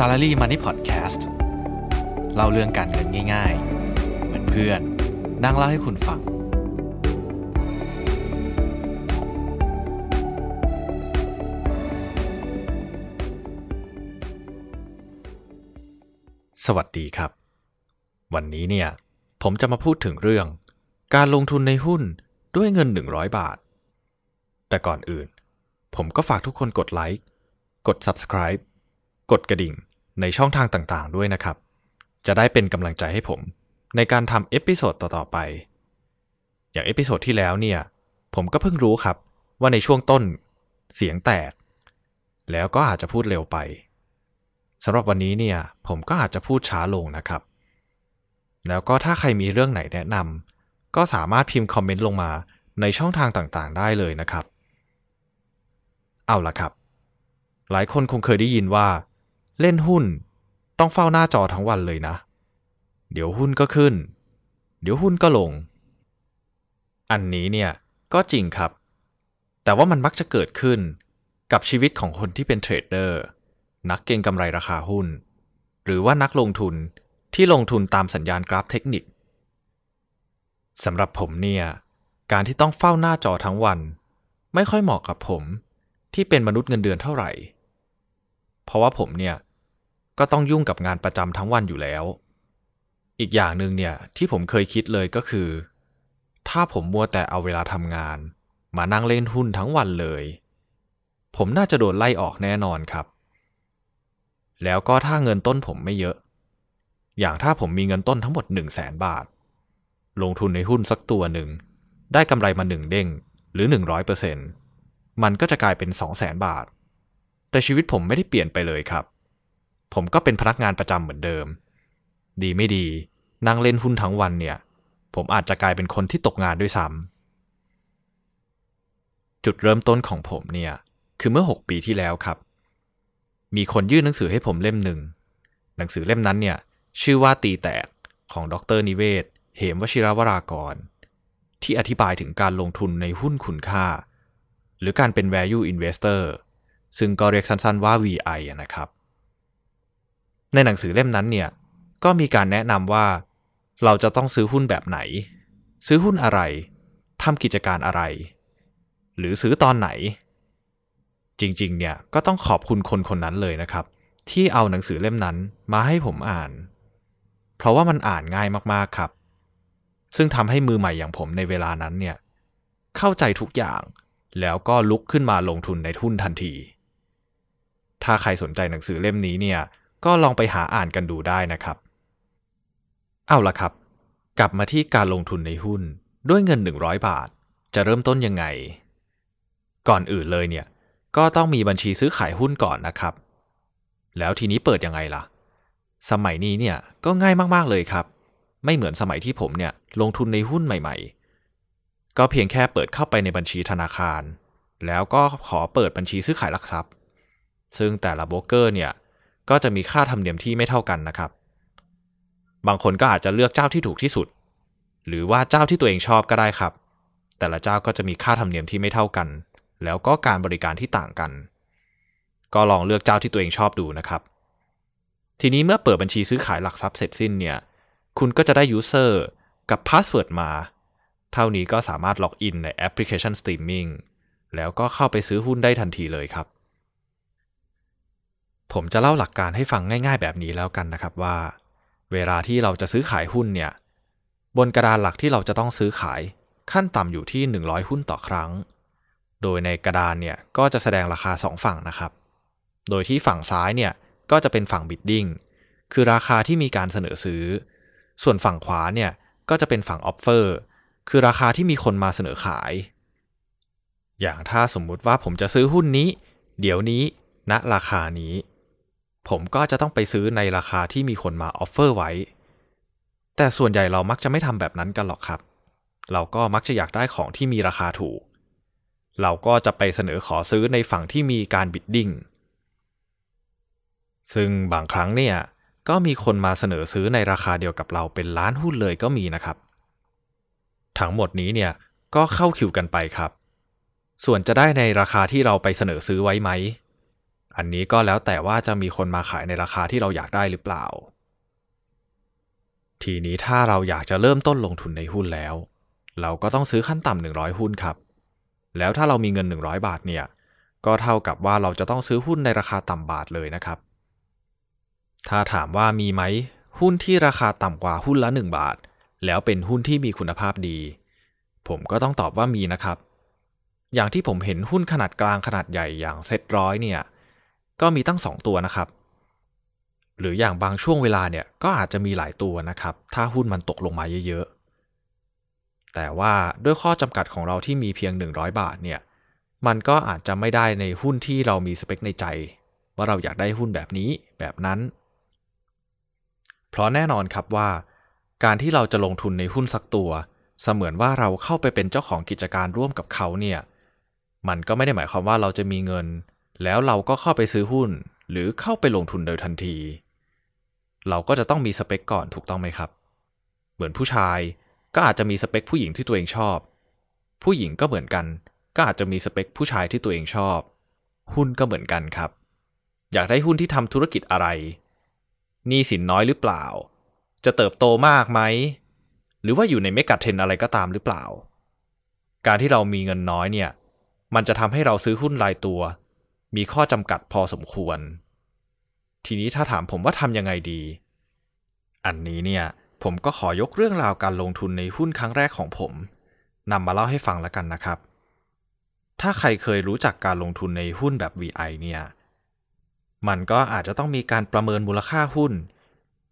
Salary Money Podcast เล่าเรื่องการเงินง่าย ๆ เหมือนเพื่อนนั่งเล่าให้คุณฟัง สวัสดีครับ วันนี้เนี่ยผมจะมาพูดถึงเรื่อง การลงทุนในหุ้นด้วยเงิน 100 บาท แต่ก่อนอื่น ผมก็ฝากทุกคนกดไลค์กด Subscribe กดกระดิ่งในช่องทางต่างๆ ด้วยนะครับ จะได้เป็นกำลังใจให้ผม ในการทำ episode ต่อๆไป อย่าง episode ที่แล้วเนี่ย ผมก็เพิ่งรู้ครับว่าในช่วงต้นเสียงแตก แล้วก็อาจจะพูดเร็วไปสำหรับวันนี้เนี่ยผมก็อาจจะพูดช้าลงนะครับ แล้วก็ถ้าใครมีเรื่องไหนแนะนำก็สามารถพิมพ์ comment ลงมาในช่องทางต่างๆ ได้เลยนะครับ เอาละครับ หลายคนคงเคยได้ยินว่า เล่นหุ้น ต้องเฝ้าหน้าจอทั้งวันเลยนะ เดี๋ยวหุ้นก็ขึ้น เดี๋ยวหุ้นก็ลง อันนี้เนี่ยก็จริงครับ แต่ว่ามันมักจะเกิดขึ้นกับชีวิตของคนที่เป็นเทรดเดอร์ นักเก็งกำไรราคาหุ้น หรือว่านักลงทุนที่ลงทุนตามสัญญาณกราฟเทคนิคสำหรับผมเนี่ย การที่ต้องเฝ้าหน้าจอทั้งวัน ไม่ค่อยเหมาะกับผมที่เป็นมนุษย์เงินเดือนเท่าไหร่ เพราะว่าผมเนี่ย ก็ต้องยุ่งกับงานประจำทั้งวันอยู่แล้ว อีกอย่างหนึ่งเนี่ยที่ผมเคยคิดเลยก็คือ ถ้าผมมัวแต่เอาเวลาทำงาน มานั่งเล่นหุ้นทั้งวันเลย ผมน่าจะโดนไล่ออกแน่นอนครับ แล้วก็ถ้าเงินต้นผมไม่เยอะ อย่างถ้าผมมีเงินต้นทั้งหมด 1 0 0 0 0แสนบาท ลงทุนในหุ้นสักตัวหนึ่ง ได้กำไรมาหนึ่งเด้งหรือ 100%มันก็จะกลายเป็น 2 0 0แสนบาท แต่ชีวิตผมไม่ได้เปลี่ยนไปเลยครับ ผมก็เป็นพนักงานประจำเหมือนเดิม ดีไม่ดี นั่งเล่นหุ้นทั้งวันเนี่ย ผมอาจจะกลายเป็นคนที่ตกงานด้วยซ้ำจุดเริ่มต้นของผมเนี่ย คือเมื่อ 6 ปีที่แล้วครับ มีคนยื่นหนังสือให้ผมเล่มหนึ่ง หนังสือเล่มนั้นเนี่ย ชื่อว่าตีแตกของดรนิเวศ เหมวชิรวรากร ที่อธิบายถึงการลงทุนในหุ้นคุณค่า หรือการเป็น value investor ซึ่งก็เรียกสั้นๆว่า VI นะครับ ในหนังสือเล่มนั้นเนี่ย ก็มีการแนะนำว่า เราจะต้องซื้อหุ้นแบบไหน ซื้อหุ้นอะไรทำกิจการอะไร หรือซื้อตอนไหน จริงๆ เนี่ยก็ต้องขอบคุณคนคนนั้นเลยนะครับ ที่เอาหนังสือเล่มนั้นมาให้ผมอ่าน เพราะว่ามันอ่านง่ายมากๆครับ ซึ่งทำให้มือใหม่อย่างผมในเวลานั้นเนี่ยเข้าใจทุกอย่างแล้วก็ลุกขึ้นมาลงทุนในหุ้นทันที ถ้าใครสนใจหนังสือเล่มนี้เนี่ย ก็ลองไปหาอ่านกันดูได้นะครับ เอาละครับ กลับมาที่การลงทุนในหุ้นด้วยเงิน 100 บาท จะเริ่มต้นยังไง ก่อนอื่นเลยเนี่ย ก็ต้องมีบัญชีซื้อขายหุ้นก่อนนะครับ แล้วทีนี้เปิดยังไงล่ะ สมัยนี้เนี่ยก็ง่ายมากๆเลยครับ ไม่เหมือนสมัยที่ผมเนี่ยลงทุนในหุ้นใหม่ ๆ ก็เพียงแค่เปิดเข้าไปในบัญชีธนาคาร แล้วก็ขอเปิดบัญชีซื้อขายหลักทรัพย์ ซึ่งแต่ละโบรกเกอร์เนี่ย ก็จะมีค่าธรรมเนียมที่ไม่เท่ากันนะครับ บางคนก็อาจจะเลือกเจ้าที่ถูกที่สุด หรือว่าเจ้าที่ตัวเองชอบก็ได้ครับ แต่ละเจ้าก็จะมีค่าธรรมเนียมที่ไม่เท่ากัน แล้วก็การบริการที่ต่างกัน ก็ลองเลือกเจ้าที่ตัวเองชอบดูนะครับ ทีนี้เมื่อเปิดบัญชีซื้อขายหลักทรัพย์เสร็จสิ้นเนี่ย คุณก็จะได้ user กับ password มา เท่านี้ก็สามารถล็อกอินในแอปพลิเคชัน streaming แล้วก็เข้าไปซื้อหุ้นได้ทันทีเลยครับ ผมจะเล่าหลักการให้ฟังง่ายๆ แบบนี้แล้วกันนะครับว่า เวลาที่เราจะซื้อขายหุ้นเนี่ย บนกระดานหลักที่เราจะต้องซื้อขายขั้นต่ำอยู่ที่ 100 หุ้นต่อครั้ง โดยในกระดานเนี่ยก็จะแสดงราคา 2 ฝั่งนะครับ โดยที่ฝั่งซ้ายเนี่ยก็จะเป็นฝั่ง bidding คือราคาที่มีการเสนอซื้อ ส่วนฝั่งขวาเนี่ยก็จะเป็นฝั่ง offer คือราคาที่มีคนมาเสนอขาย อย่างถ้าสมมุติว่าผมจะซื้อหุ้นนี้ เดี๋ยวนี้ณราคานี้ ผมก็จะต้องไปซื้อในราคาที่มีคนมา offer ไว้ แต่ส่วนใหญ่เรามักจะไม่ทำแบบนั้นกันหรอกครับ เราก็มักจะอยากได้ของที่มีราคาถูก เราก็จะไปเสนอขอซื้อในฝั่งที่มีการ bidding ซึ่งบางครั้งเนี่ยก็มีคนมาเสนอซื้อในราคาเดียวกับเราเป็นล้านหุ้นเลยก็มีนะครับ ทั้งหมดนี้เนี่ยก็เข้าคิวกันไปครับ ส่วนจะได้ในราคาที่เราไปเสนอซื้อไว้ไหม อันนี้ก็แล้วแต่ว่าจะมีคนมาขายในราคาที่เราอยากได้หรือเปล่า ทีนี้ถ้าเราอยากจะเริ่มต้นลงทุนในหุ้นแล้ว เราก็ต้องซื้อขั้นต่ำหนึ่งร้อยหุ้นครับ แล้วถ้าเรามีเงิน 100 บาทเนี่ย ก็เท่ากับว่าเราจะต้องซื้อหุ้นในราคาต่ำบาทเลยนะครับ ถ้าถามว่ามีไหมหุ้นที่ราคาต่ำกว่าหุ้นละ 1 บาท แล้วเป็นหุ้นที่มีคุณภาพดี ผมก็ต้องตอบว่ามีนะครับ อย่างที่ผมเห็นหุ้นขนาดกลางขนาดใหญ่อย่างเซ็ตร้อยเนี่ย ก็มีตั้ง 2 ตัวนะครับ หรืออย่างบางช่วงเวลาเนี่ยก็อาจจะมีหลายตัวนะครับ ถ้าหุ้นมันตกลงมาเยอะๆ แต่ว่าด้วยข้อจำกัดของเราที่มีเพียง 100 บาทเนี่ย มันก็อาจจะไม่ได้ในหุ้นที่เรามีสเปคในใจ ว่าเราอยากได้หุ้นแบบนี้แบบนั้น เพราะแน่นอนครับว่า การที่เราจะลงทุนในหุ้นสักตัวเสมือนว่าเราเข้าไปเป็นเจ้าของกิจการร่วมกับเขาเนี่ย มันก็ไม่ได้หมายความว่าเราจะมีเงิน แล้วเราก็เข้าไปซื้อหุ้น หรือเข้าไปลงทุนโดยทันที เราก็จะต้องมีสเปคก่อนถูกต้องไหมครับ เหมือนผู้ชายก็อาจจะมีสเปคผู้หญิงที่ตัวเองชอบ ผู้หญิงก็เหมือนกัน ก็อาจจะมีสเปคผู้ชายที่ตัวเองชอบ หุ้นก็เหมือนกันครับ อยากได้หุ้นที่ทำธุรกิจอะไรหนี้สินน้อยหรือเปล่า จะเติบโตมากไหม หรือว่าอยู่ในเมกะเทรนอะไรก็ตามหรือเปล่า การที่เรามีเงินน้อยเนี่ย มันจะทำให้เราซื้อหุ้นรายตัว มีข้อจำกัดพอสมควร ทีนี้ถ้าถามผมว่าทำยังไงดี อันนี้เนี่ยผมก็ขอยกเรื่องราวการลงทุนในหุ้นครั้งแรกของผมนำมาเล่าให้ฟังแล้วกันนะครับ ถ้าใครเคยรู้จักการลงทุนในหุ้นแบบ VI เนี่ย มันก็อาจจะต้องมีการประเมินมูลค่าหุ้น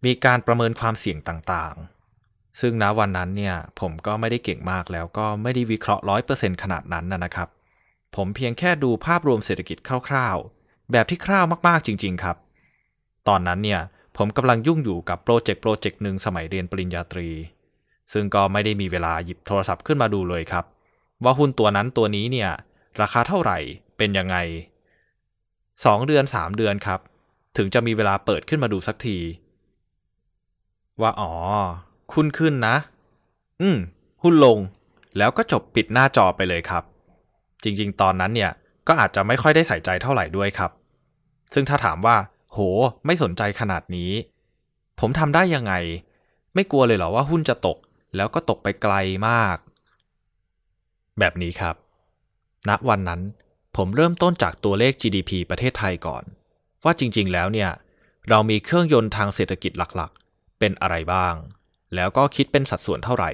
มีการประเมินความเสี่ยงต่างๆ ซึ่งณวันนั้นเนี่ยผมก็ไม่ได้เก่งมากแล้วก็ไม่ได้วิเคราะห์ร้อยเปอร์เซ็นขนาดนั้นนะครับ ผมเพียงแค่ดูภาพรวมเศรษฐกิจคร่าวๆ แบบที่คร่าวมากๆจริง ๆ ครับ ตอนนั้นเนี่ยผมกำลังยุ่งอยู่กับโปรเจกต์โปรเจกต์หนึ่งสมัยเรียนปริญญาตรี ซึ่งก็ไม่ได้มีเวลาหยิบโทรศัพท์ขึ้นมาดูเลยครับ ว่าหุ้นตัวนั้นตัวนี้เนี่ยราคาเท่าไหร่เป็นยังไงสองเดือนสามเดือนครับ ถึงจะมีเวลาเปิดขึ้นมาดูสักที ว่าอ๋อ คุณขึ้นนะ อืมหุ้นลง แล้วก็จบปิดหน้าจอไปเลยครับ จริงๆ ตอนนั้นเนี่ยก็อาจจะไม่ค่อยได้ใส่ใจเท่าไหร่ด้วยครับ ซึ่งถ้าถามว่า โห ไม่สนใจขนาดนี้ ผมทำได้ยังไง ไม่กลัวเลยเหรอว่าหุ้นจะตก แล้วก็ตกไปไกลมาก แบบนี้ครับ ณ วันนั้นผมเริ่มต้นจากตัวเลข GDP ประเทศไทยก่อน ว่าจริงๆ แล้วเนี่ย เรามีเครื่องยนต์ทางเศรษฐกิจหลักๆ เป็นอะไรบ้าง แล้วก็คิดเป็นสัดส่วนเท่าไหร่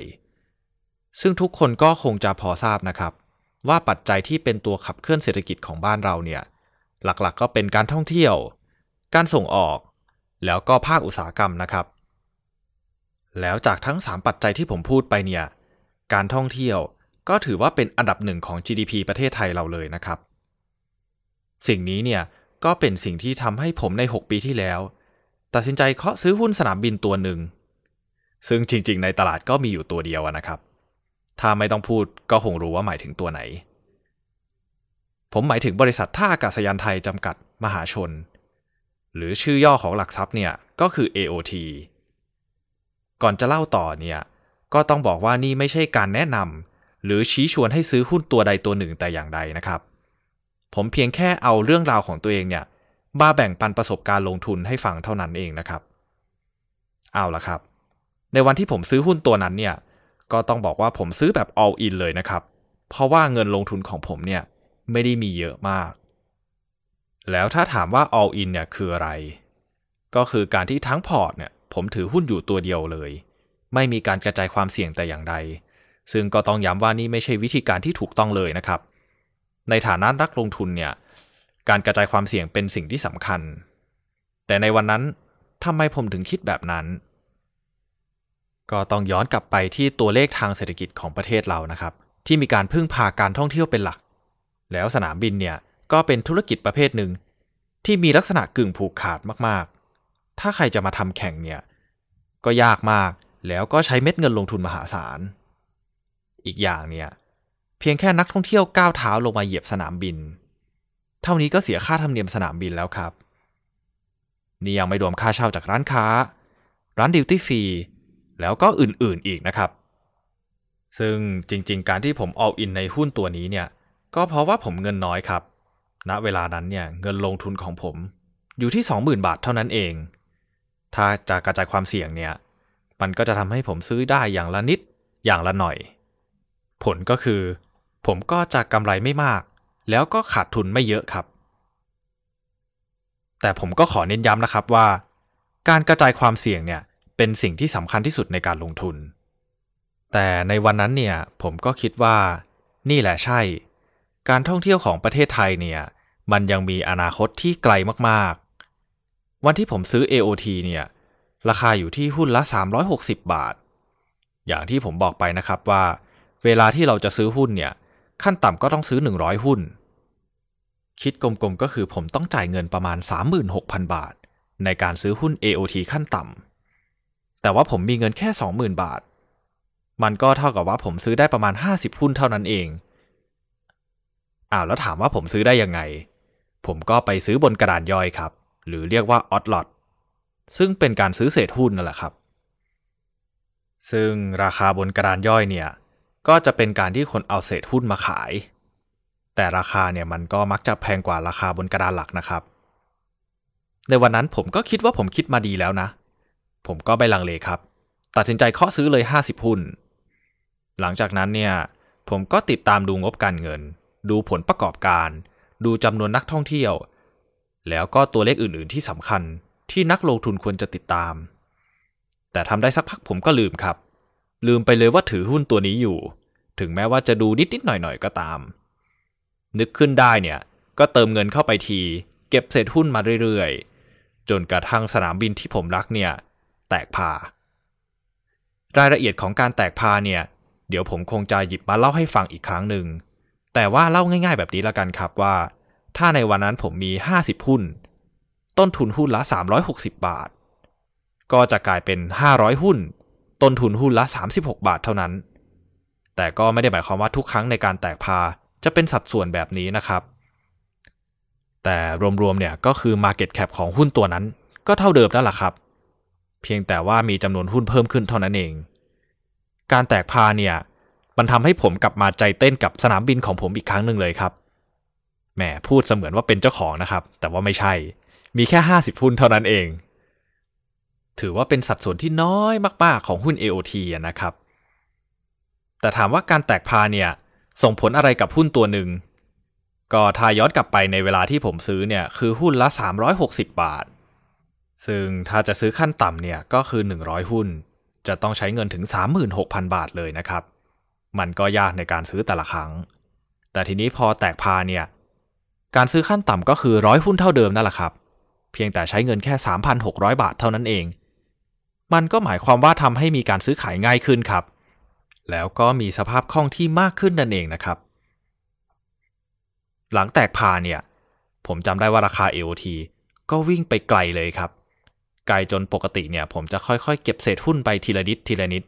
ซึ่งทุกคนก็คงจะพอทราบนะครับ ว่าปัจจัยที่เป็นตัวขับเคลื่อนเศรษฐกิจของบ้านเราเนี่ยหลักๆก็เป็นการท่องเที่ยว การส่งออก แล้วก็ภาคอุตสาหกรรมนะครับ แล้วจากทั้ง 3 ปัจจัยที่ผมพูดไปเนี่ยการท่องเที่ยวก็ถือว่าเป็นอันดับหนึ่งของ GDP ประเทศไทยเราเลยนะครับ สิ่งนี้เนี่ยก็เป็นสิ่งที่ทำให้ผมใน 6 ปีที่แล้ว ตัดสินใจเคาะซื้อหุ้นสนามบินตัวหนึ่ง ซึ่งจริงๆ ในตลาดก็มีอยู่ตัวเดียวนะครับ ถ้าไม่ต้องพูดก็คงรู้ว่าหมายถึงตัวไหน ผมหมายถึงบริษัทท่าอากาศยานไทยจำกัดมหาชน หรือชื่อย่อของหลักทรัพย์เนี่ยก็คือ AOT ก่อนจะเล่าต่อเนี่ยก็ต้องบอกว่านี่ไม่ใช่การแนะนำหรือชี้ชวนให้ซื้อหุ้นตัวใดตัวหนึ่งแต่อย่างใดนะครับ ผมเพียงแค่เอาเรื่องราวของตัวเองเนี่ยมาแบ่งปันประสบการณ์ลงทุนให้ฟังเท่านั้นเองนะครับ เอาละครับ ในวันที่ผมซื้อหุ้นตัวนั้นเนี่ย ก็ต้องบอกว่าผมซื้อแบบ all in เลยนะครับ เพราะว่าเงินลงทุนของผมเนี่ยไม่ได้มีเยอะมาก แล้วถ้าถามว่า all in เนี่ยคืออะไร ก็คือการที่ทั้งพอร์ตเนี่ยผมถือหุ้นอยู่ตัวเดียวเลย ไม่มีการกระจายความเสี่ยงแต่อย่างใด ซึ่งก็ต้องย้ำว่านี่ไม่ใช่วิธีการที่ถูกต้องเลยนะครับ ในฐานะนักลงทุนเนี่ยการกระจายความเสี่ยงเป็นสิ่งที่สำคัญ แต่ในวันนั้นทำไมผมถึงคิดแบบนั้น ก็ต้องย้อนกลับไปที่ตัวเลขทางเศรษฐกิจของประเทศเรานะครับ ที่มีการพึ่งพาการท่องเที่ยวเป็นหลัก แล้วสนามบินเนี่ยก็เป็นธุรกิจประเภทหนึ่ง ที่มีลักษณะกึ่งผูกขาดมากๆ ถ้าใครจะมาทำแข่งเนี่ยก็ยากมากแล้วก็ใช้เม็ดเงินลงทุนมหาศาล อีกอย่างเนี่ยเพียงแค่นักท่องเที่ยวก้าวเท้าลงมาเหยียบสนามบิน เท่านี้ก็เสียค่าธรรมเนียมสนามบินแล้วครับ นี่ยังไม่รวมค่าเช่าจากร้านค้า ร้านดิวตี้ฟรี แล้วก็อื่นๆอีกนะครับ ซึ่งจริงๆ การที่ผม all in ในหุ้นตัวนี้เนี่ย ก็เพราะว่าผมเงินน้อยครับ ณ เวลานั้นเนี่ยเงินลงทุนของผมอยู่ที่ 20,000 บาทเท่านั้นเอง ถ้าจะกระจายความเสี่ยงเนี่ย มันก็จะทำให้ผมซื้อได้อย่างละนิด อย่างละหน่อย ผลก็คือ ผมก็จะกำไรไม่มาก แล้วก็ขาดทุนไม่เยอะครับ แต่ผมก็ขอเน้นย้ำนะครับว่า การกระจายความเสี่ยงเนี่ย เป็นสิ่งที่สำคัญที่สุดในการลงทุน แต่ในวันนั้นเนี่ยผมก็คิดว่า นี่แหละใช่ การท่องเที่ยวของประเทศไทยเนี่ย มันยังมีอนาคตที่ไกลมากๆ วันที่ผมซื้อ AOT เนี่ยราคาอยู่ที่หุ้นละ 360 บาท อย่างที่ผมบอกไปนะครับว่า เวลาที่เราจะซื้อหุ้นเนี่ย ขั้นต่ำก็ต้องซื้อ 100 หุ้น คิดกลมๆก็คือผมต้องจ่ายเงินประมาณ 36,000 บาท ในการซื้อหุ้น AOT ขั้นต่ำ แต่ว่าผมมีเงินแค่ 20,000 บาท มันก็เท่ากับว่าผมซื้อได้ประมาณ 50 หุ้นเท่านั้นเอง อ้าวแล้วถามว่าผมซื้อได้ยังไง ผมก็ไปซื้อบนกระดานย่อยครับ หรือเรียกว่าออตลอตซึ่งเป็นการซื้อเศษหุ้นนั่นแหละครับ ซึ่งราคาบนกระดานย่อยเนี่ย ก็จะเป็นการที่คนเอาเศษหุ้นมาขาย แต่ราคาเนี่ยมันก็มักจะแพงกว่าราคาบนกระดานหลักนะครับ ในวันนั้นผมก็คิดว่าผมคิดมาดีแล้วนะ ผมก็ไปลังเลครับ ตัดสินใจเคาะซื้อเลย 50 หุ้น หลังจากนั้นเนี่ยผมก็ติดตามดูงบการเงิน ดูผลประกอบการ ดูจำนวนนักท่องเที่ยว แล้วก็ตัวเลขอื่นๆที่สำคัญที่นักลงทุนควรจะติดตาม แต่ทำได้สักพักผมก็ลืมครับ ลืมไปเลยว่าถือหุ้นตัวนี้อยู่ ถึงแม้ว่าจะดูนิดๆหน่อยๆก็ตาม นึกขึ้นได้เนี่ยก็เติมเงินเข้าไปที เก็บเศษหุ้นมาเรื่อยๆ จนกระทั่งสนามบินที่ผมรักเนี่ย แตกพารายละเอียดของการแตกพาเนี่ย เดี๋ยวผมคงจะหยิบมาเล่าให้ฟังอีกครั้งหนึ่ง แต่ว่าเล่าง่ายๆแบบนี้ละกันครับว่า ถ้าในวันนั้นผมมี 50 หุ้น ต้นทุนหุ้นละ 360 บาท ก็จะกลายเป็น 500 หุ้น ต้นทุนหุ้นละ 36 บาทเท่านั้น แต่ก็ไม่ได้หมายความว่าทุกครั้งในการแตกพาจะเป็นสัดส่วนแบบนี้นะครับ แต่รวมๆเนี่ยก็คือ Market Cap ของหุ้นตัวนั้นก็เท่าเดิมนั่นแหละครับ เพียงแต่ว่ามีจำนวนหุ้นเพิ่มขึ้นเท่านั้นเอง การแตกพาเนี่ยมันทำให้ผมกลับมาใจเต้นกับสนามบินของผมอีกครั้งหนึ่งเลยครับแหมพูดเสมือนว่าเป็นเจ้าของนะครับ แต่ว่าไม่ใช่ มีแค่ 50 หุ้นเท่านั้นเอง ถือว่าเป็นสัดส่วนที่น้อยมาก ๆ ของหุ้น AOT นะครับ แต่ถามว่าการแตกพาเนี่ย ส่งผลอะไรกับหุ้นตัวหนึ่งก็ทาย้อนกลับไปในเวลาที่ผมซื้อเนี่ย คือหุ้นละ 360 บาท ซึ่งถ้าจะซื้อขั้นต่ำเนี่ยก็คือ 100 หุ้น จะต้องใช้เงินถึง 36,000 บาทเลยนะครับ มันก็ยากในการซื้อแต่ละครั้ง แต่ทีนี้พอแตกพาเนี่ย การซื้อขั้นต่ำก็คือร้อยหุ้นเท่าเดิมนั่นแหละครับ เพียงแต่ใช้เงินแค่ 3,600 บาทเท่านั้นเอง มันก็หมายความว่าทำให้มีการซื้อขายง่ายขึ้นครับ แล้วก็มีสภาพคล่องที่มากขึ้นนั่นเองนะครับ หลังแตกพาเนี่ย ผมจำได้ว่าราคา AOT ก็วิ่งไปไกลเลยครับ ลจนปกติเนี่ย ผมจะค่อยๆ เก็บเศษหุ้นไปทีละนิดทีละนิด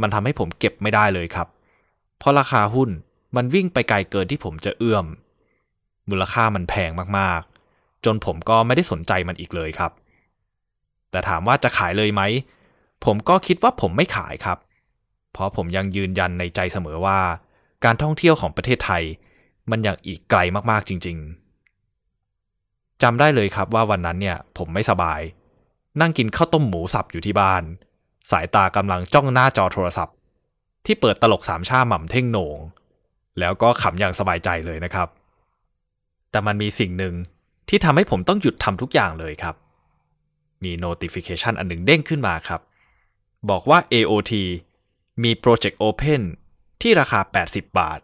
มันทำให้ผมเก็บไม่ได้เลยครับ เพราะราคาหุ้นมันวิ่งไปไกลเกินที่ผมจะเอื้อม มูลค่ามันแพงมากๆ จนผมก็ไม่ได้สนใจมันอีกเลยครับ แต่ถามว่าจะขายเลยไหม ผมก็คิดว่าผมไม่ขายครับ เพราะผมยังยืนยันในใจเสมอว่า การท่องเที่ยวของประเทศไทย มันยังอีกไกลมากๆจริง ๆจำได้เลยครับว่าวันนั้นเนี่ยผมไม่สบาย นั่งกินข้าวต้มหมูสับอยู่ที่บ้าน สายตากำลังจ้องหน้าจอโทรศัพท์ ที่เปิดตลกสามชาหม่ำเท่งโหนง แล้วก็ขำอย่างสบายใจเลยนะครับ แต่มันมีสิ่งหนึ่งที่ทำให้ผมต้องหยุดทำทุกอย่างเลยครับ มี notification อันหนึ่งเด้งขึ้นมาครับ บอกว่า AOT มี Project Open ที่ราคา 80 บาท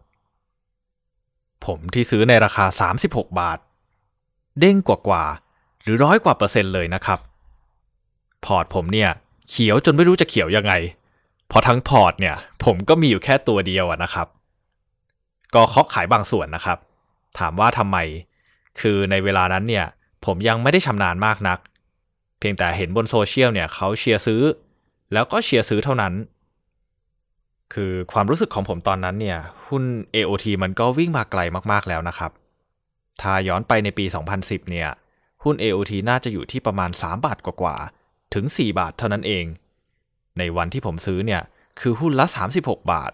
ผมที่ซื้อในราคา 36 บาท เด้งกว่ากว่า หรือร้อยกว่าเปอร์เซ็นต์เลยนะครับ พอร์ตผมเนี่ยเขียวจนไม่รู้จะเขียวยังไงพราะทั้งพอร์ตเนี่ย ผมก็มีอยู่แค่ตัวเดียวนะครับ ก็เคาะขายบางส่วนนะครับ ถามว่าทำไม คือในเวลานั้นเนี่ย ผมยังไม่ได้ชำนาญมากนัก เพียงแต่เห็นบนโซเชียลเนี่ยเขาเชียร์ซื้อ แล้วก็เชียร์ซื้อเท่านั้น คือความรู้สึกของผมตอนนั้นเนี่ย หุ้น AOT มันก็วิ่งมาไกลมากๆแล้วนะครับ ถ้าย้อนไปในปี 2010 เนี่ย หุ้น AOT น่าจะอยู่ที่ประมาณ 3 บาทกว่าๆ ถึง 4 บาทเท่านั้นเอง ในวันที่ผมซื้อเนี่ยคือหุ้นละ 36 บาท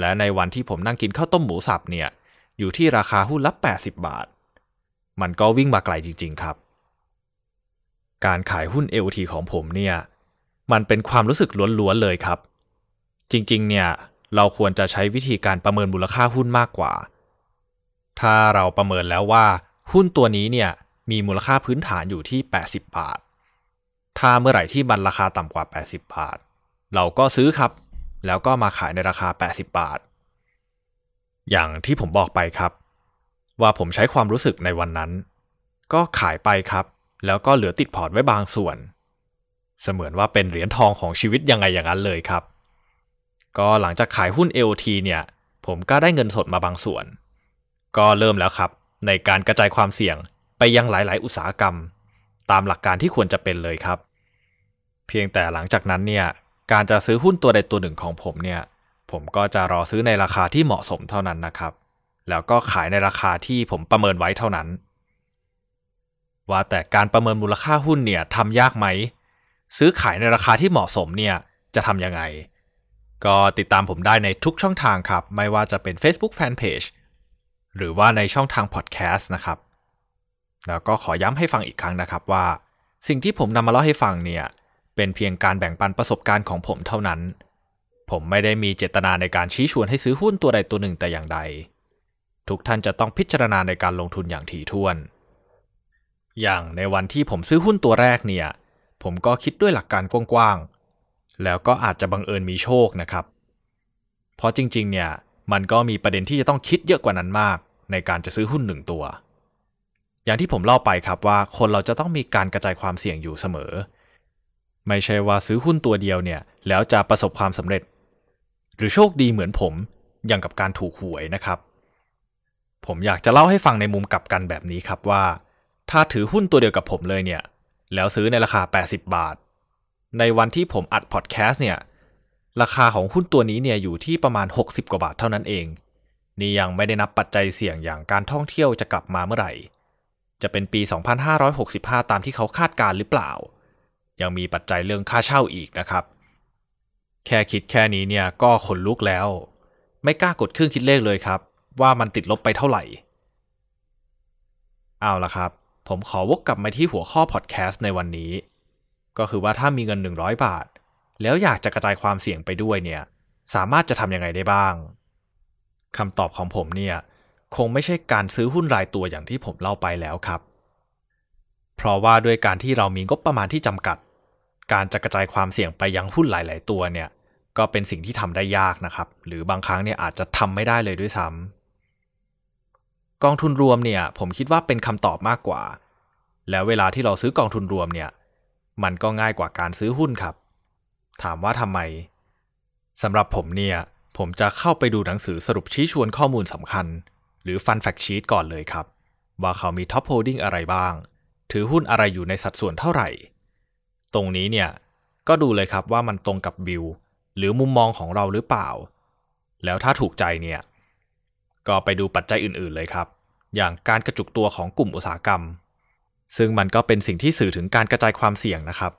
และในวันที่ผมนั่งกินข้าวต้มหมูสับเนี่ยอยู่ที่ราคาหุ้นละ 80 บาท มันก็วิ่งมาไกลจริง ๆ ครับ การขายหุ้น LT ของผมเนี่ยมันเป็นความรู้สึกล้วนๆเลยครับ จริงๆ เนี่ยเราควรจะใช้วิธีการประเมินมูลค่าหุ้นมากกว่า ถ้าเราประเมินแล้วว่า หุ้นตัวนี้เนี่ยมีมูลค่าพื้นฐานอยู่ที่ 80 บาท ถ้าเมื่อไหร่ที่มันราคาต่ำกว่า 80 บาท เราก็ซื้อครับ แล้วก็มาขายในราคา 80 บาท อย่างที่ผมบอกไปครับ ว่าผมใช้ความรู้สึกในวันนั้น ก็ขายไปครับ แล้วก็เหลือติดพอร์ตไว้บางส่วน เสมือนว่าเป็นเหรียญทองของชีวิตยังไงอย่างนั้นเลยครับ ก็หลังจากขายหุ้น LT เนี่ย ผมก็ได้เงินสดมาบางส่วน ก็เริ่มแล้วครับ ในการกระจายความเสี่ยงไปยังหลาย ๆ อุตสาหกรรม ตามหลักการที่ควรจะเป็นเลยครับ เพียงแต่หลังจากนั้นเนี่ยการจะซื้อหุ้นตัวใดตัวหนึ่งของผมเนี่ยผมก็จะรอซื้อในราคาที่เหมาะสมเท่านั้นนะครับ แล้วก็ขายในราคาที่ผมประเมินไว้เท่านั้น ว่าแต่การประเมินมูลค่าหุ้นเนี่ยทำยากไหม ซื้อขายในราคาที่เหมาะสมเนี่ยจะทำยังไง ก็ติดตามผมได้ในทุกช่องทางครับ ไม่ว่าจะเป็น Facebook Fanpage หรือว่าในช่องทางพอดแคสต์นะครับ แล้วก็ขอย้ำให้ฟังอีกครั้งนะครับว่า สิ่งที่ผมนำมาเล่าให้ฟังเนี่ยเป็นเพียงการแบ่งปันประสบการณ์ของผมเท่านั้น ผมไม่ได้มีเจตนาในการชี้ชวนให้ซื้อหุ้นตัวใดตัวหนึ่งแต่อย่างใด ทุกท่านจะต้องพิจารณาในการลงทุนอย่างถี่ถ้วน อย่างในวันที่ผมซื้อหุ้นตัวแรกเนี่ย ผมก็คิดด้วยหลักการกว้างๆ แล้วก็อาจจะบังเอิญมีโชคนะครับ เพราะจริงๆ เนี่ยมันก็มีประเด็นที่จะต้องคิดเยอะกว่านั้นมาก ในการจะซื้อหุ้นหนึ่งตัว อย่างที่ผมเล่าไปครับว่าคนเราจะต้องมีการกระจายความเสี่ยงอยู่เสมอ ไม่ใช่ว่าซื้อหุ้นตัวเดียวเนี่ย แล้วจะประสบความสำเร็จ หรือโชคดีเหมือนผมอย่างกับการถูกหวยนะครับ ผมอยากจะเล่าให้ฟังในมุมกลับกันแบบนี้ครับว่า ถ้าถือหุ้นตัวเดียวกับผมเลยเนี่ย แล้วซื้อในราคา 80 บาท ในวันที่ผมอัดพอดแคสต์เนี่ยราคาของหุ้นตัวนี้เนี่ยอยู่ที่ประมาณ 60 กว่าบาทเท่านั้นเอง นี่ยังไม่ได้นับปัจจัยเสี่ยงอย่างการท่องเที่ยวจะกลับมาเมื่อไหร่ จะเป็นปี 2565 ตามที่เขาคาดการหรือเปล่า ยังมีปัจจัยเรื่องค่าเช่าอีกนะครับ แค่คิดแค่นี้เนี่ยก็ขนลุกแล้ว ไม่กล้ากดเครื่องคิดเลขเลยครับ ว่ามันติดลบไปเท่าไหร่ เอาละครับ ผมขอวกกลับมาที่หัวข้อพอดแคสต์ในวันนี้ ก็คือว่าถ้ามีเงิน 100 บาท แล้วอยากจะกระจายความเสี่ยงไปด้วยเนี่ย สามารถจะทำยังไงได้บ้างคำตอบของผมเนี่ย คงไม่ใช่การซื้อหุ้นรายตัวอย่างที่ผมเล่าไปแล้วครับ เพราะว่าด้วยการที่เรามีงบประมาณที่จำกัด การจะกระจายความเสี่ยงไปยังหุ้นหลาย ๆ ตัวเนี่ยก็เป็นสิ่งที่ทำได้ยากนะครับ หรือบางครั้งเนี่ยอาจจะทำไม่ได้เลยด้วยซ้ำกองทุนรวมเนี่ยผมคิดว่าเป็นคำตอบมากกว่า แล้วเวลาที่เราซื้อกองทุนรวมเนี่ยมันก็ง่ายกว่าการซื้อหุ้นครับ ถามว่าทำไมสำหรับผมเนี่ยผมจะเข้าไปดูหนังสือสรุปชี้ชวนข้อมูลสำคัญ หรือ Fun Fact Sheet ก่อนเลยครับ ว่าเขามี Top Holding อะไรบ้าง ถือหุ้นอะไรอยู่ในสัดส่วนเท่าไหร่ ตรงนี้เนี่ย ก็ดูเลยครับว่ามันตรงกับวิว หรือมุมมองของเราหรือเปล่า แล้วถ้าถูกใจเนี่ย ก็ไปดูปัจจัยอื่นๆเลยครับ อย่างการกระจุกตัวของกลุ่มอุตสาหกรรม ซึ่งมันก็เป็นสิ่งที่สื่อถึงการกระจายความเสี่ยงนะครับ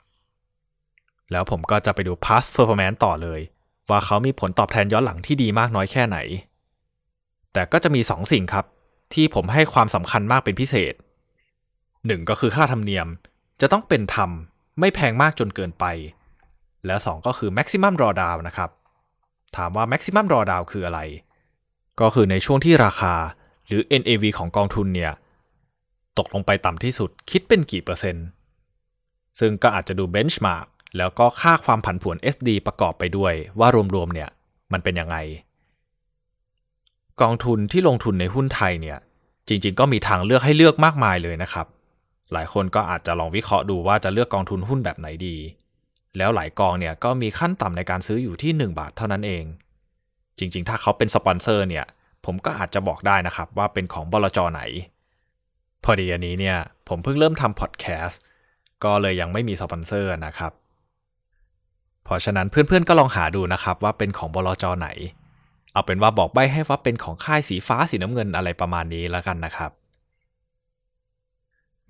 แล้วผมก็จะไปดู past performance ต่อเลย ว่าเขามีผลตอบแทนย้อนหลังที่ดีมากน้อยแค่ไหน แต่ก็จะมีสองสิ่งครับ ที่ผมให้ความสำคัญมากเป็นพิเศษหนึ่งก็คือค่าธรรมเนียมจะต้องเป็นธรรม ไม่แพงมากจนเกินไป และสองก็คือ maximum drawdown นะครับ ถามว่า maximum drawdown คืออะไร ก็คือในช่วงที่ราคาหรือ NAV ของกองทุนเนี่ย ตกลงไปต่ำที่สุดคิดเป็นกี่เปอร์เซ็นต์ ซึ่งก็อาจจะดู benchmark แล้วก็ค่าความผันผวน SD ประกอบไปด้วยว่ารวมๆเนี่ยมันเป็นยังไง กองทุนที่ลงทุนในหุ้นไทยเนี่ย จริง ๆ ก็มีทางเลือกให้เลือกมากมายเลยนะครับ หลายคนก็อาจจะลองวิเคราะห์ดูว่าจะเลือกกองทุนหุ้นแบบไหนดี แล้วหลายกองเนี่ยก็มีขั้นต่ำในการซื้ออยู่ที่ 1 บาทเท่านั้นเอง จริง ๆ ถ้าเขาเป็นสปอนเซอร์เนี่ย ผมก็อาจจะบอกได้นะครับว่าเป็นของบลจไหน พอดีอันนี้เนี่ยผมเพิ่งเริ่มทำพอดแคสต์ก็เลยยังไม่มีสปอนเซอร์นะครับเพราะฉะนั้นเพื่อนๆก็ลองหาดูนะครับว่าเป็นของบลจไหน เอาเป็นว่าบอกใบให้ว่าเป็นของค่ายสีฟ้าสีน้ำเงินอะไรประมาณนี้แล้วกันนะครับ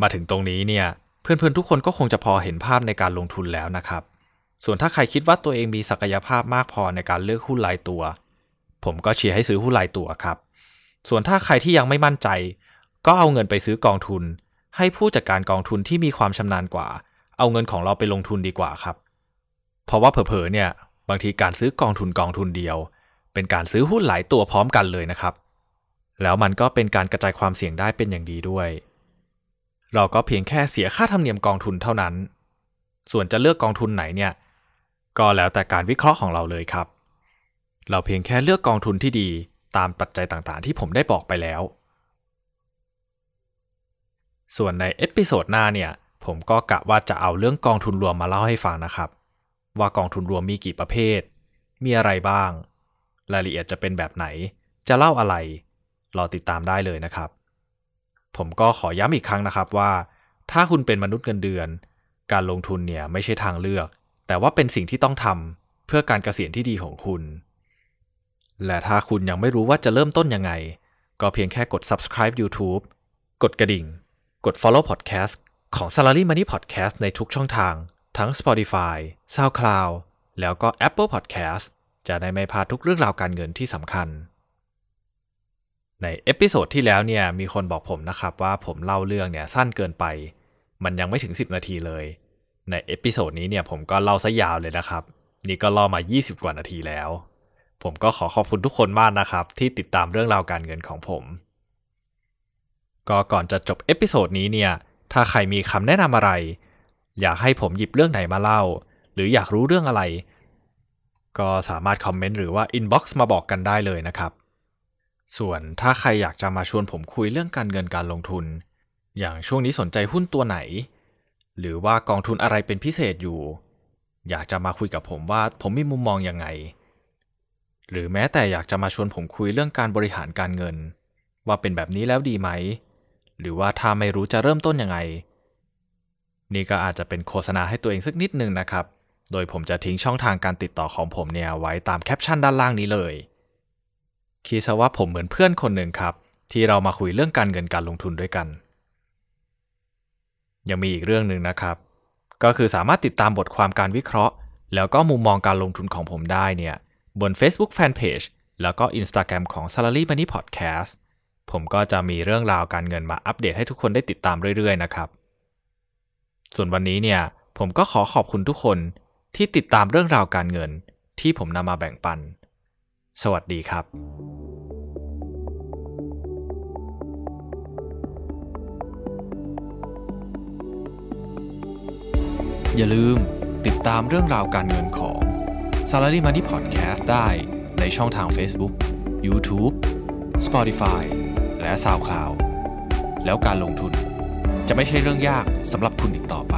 มาถึงตรงนี้เนี่ยเพื่อนๆทุกคนก็คงจะพอเห็นภาพในการลงทุนแล้วนะครับ ส่วนถ้าใครคิดว่าตัวเองมีศักยภาพมากพอในการเลือกหุ้นรายตัว ผมก็เชียร์ให้ซื้อหุ้นรายตัวครับ ส่วนถ้าใครที่ยังไม่มั่นใจ ก็เอาเงินไปซื้อกองทุน ให้ผู้จัดการกองทุนที่มีความชำนาญกว่า เอาเงินของเราไปลงทุนดีกว่าครับ เพราะว่าเผลอๆเนี่ยบางทีการซื้อกองทุนกองทุนเดียว เป็นการซื้อหุ้นหลายตัวพร้อมกันเลยนะครับ แล้วมันก็เป็นการกระจายความเสี่ยงได้เป็นอย่างดีด้วย เราก็เพียงแค่เสียค่าธรรมเนียมกองทุนเท่านั้น ส่วนจะเลือกกองทุนไหนเนี่ย ก็แล้วแต่การวิเคราะห์ของเราเลยครับ เราเพียงแค่เลือกกองทุนที่ดีตามปัจจัยต่างๆ ที่ผมได้บอกไปแล้ว ส่วนใน episode หน้าเนี่ย ผมก็กะว่าจะเอาเรื่องกองทุนรวมมาเล่าให้ฟังนะครับ ว่ากองทุนรวมมีกี่ประเภท มีอะไรบ้าง รายละเอียดจะเป็นแบบไหน จะเล่าอะไร รอติดตามได้เลยนะครับ ผมก็ขอย้ำอีกครั้งนะครับว่า ถ้าคุณเป็นมนุษย์เงินเดือน การลงทุนเนี่ยไม่ใช่ทางเลือก แต่ว่าเป็นสิ่งที่ต้องทำเพื่อการเกษียณที่ดีของคุณ และถ้าคุณยังไม่รู้ว่าจะเริ่มต้นยังไง ก็เพียงแค่กด subscribe YouTube กดกระดิ่ง กด follow podcast ของ Salary Money Podcast ในทุกช่องทาง ทั้ง Spotify, SoundCloud แล้วก็ Apple Podcast จะได้ไม่พลาดทุกเรื่องราวการเงินที่สำคัญ ใน episode ที่แล้วเนี่ยมีคนบอกผมนะครับว่าผมเล่าเรื่องเนี่ยสั้นเกินไป มันยังไม่ถึง 10 นาทีเลย ใน episode นี้เนี่ยผมก็เล่าซะยาวเลยนะครับ นี่ก็เล่ามา 20 กว่านาทีแล้ว ผมก็ขอขอบคุณทุกคนมากนะครับ ที่ติดตามเรื่องราวการเงินของผม ก็ก่อนจะจบ episode นี้เนี่ยถ้าใครมีคำแนะนำอะไร อยากให้ผมหยิบเรื่องไหนมาเล่า หรืออยากรู้เรื่องอะไร ก็สามารถ comment หรือว่า inbox มาบอกกันได้เลยนะครับ ส่วนถ้าใครอยากจะมาชวนผมคุยเรื่องการเงินการลงทุน อย่างช่วงนี้สนใจหุ้นตัวไหน หรือว่ากองทุนอะไรเป็นพิเศษอยู่ อยากจะมาคุยกับผมว่าผมมีมุมมองยังไง หรือแม้แต่อยากจะมาชวนผมคุยเรื่องการบริหารการเงิน ว่าเป็นแบบนี้แล้วดีไหม หรือว่าถ้าไม่รู้จะเริ่มต้นยังไง นี่ก็อาจจะเป็นโฆษณาให้ตัวเองสักนิดนึงนะครับ โดยผมจะทิ้งช่องทางการติดต่อของผมเนี่ยไว้ตามแคปชั่นด้านล่างนี้เลย คิดซะว่าผมเหมือนเพื่อนคนหนึ่งครับ ที่เรามาคุยเรื่องการเงินการลงทุนด้วยกัน ยังมีอีกเรื่องหนึ่งนะครับ ก็คือสามารถติดตามบทความการวิเคราะห์ แล้วก็มุมมองการลงทุนของผมได้เนี่ยบน Facebook Fanpage แล้วก็ Instagram ของ Salary Money Podcast ผมก็จะมีเรื่องราวการเงินมาอัปเดตให้ทุกคนได้ติดตามเรื่อยๆนะครับ ส่วนวันนี้เนี่ยผมก็ขอขอบคุณทุกคน ที่ติดตามเรื่องราวการเงินที่ผมนำมาแบ่งปัน สวัสดีครับอย่าลืมติดตามเรื่องราวการเงินของ Salary Money Podcast ได้ในช่องทาง Facebook, YouTube, Spotify และ SoundCloud แล้วการลงทุนจะไม่ใช่เรื่องยากสำหรับคุณอีกต่อไป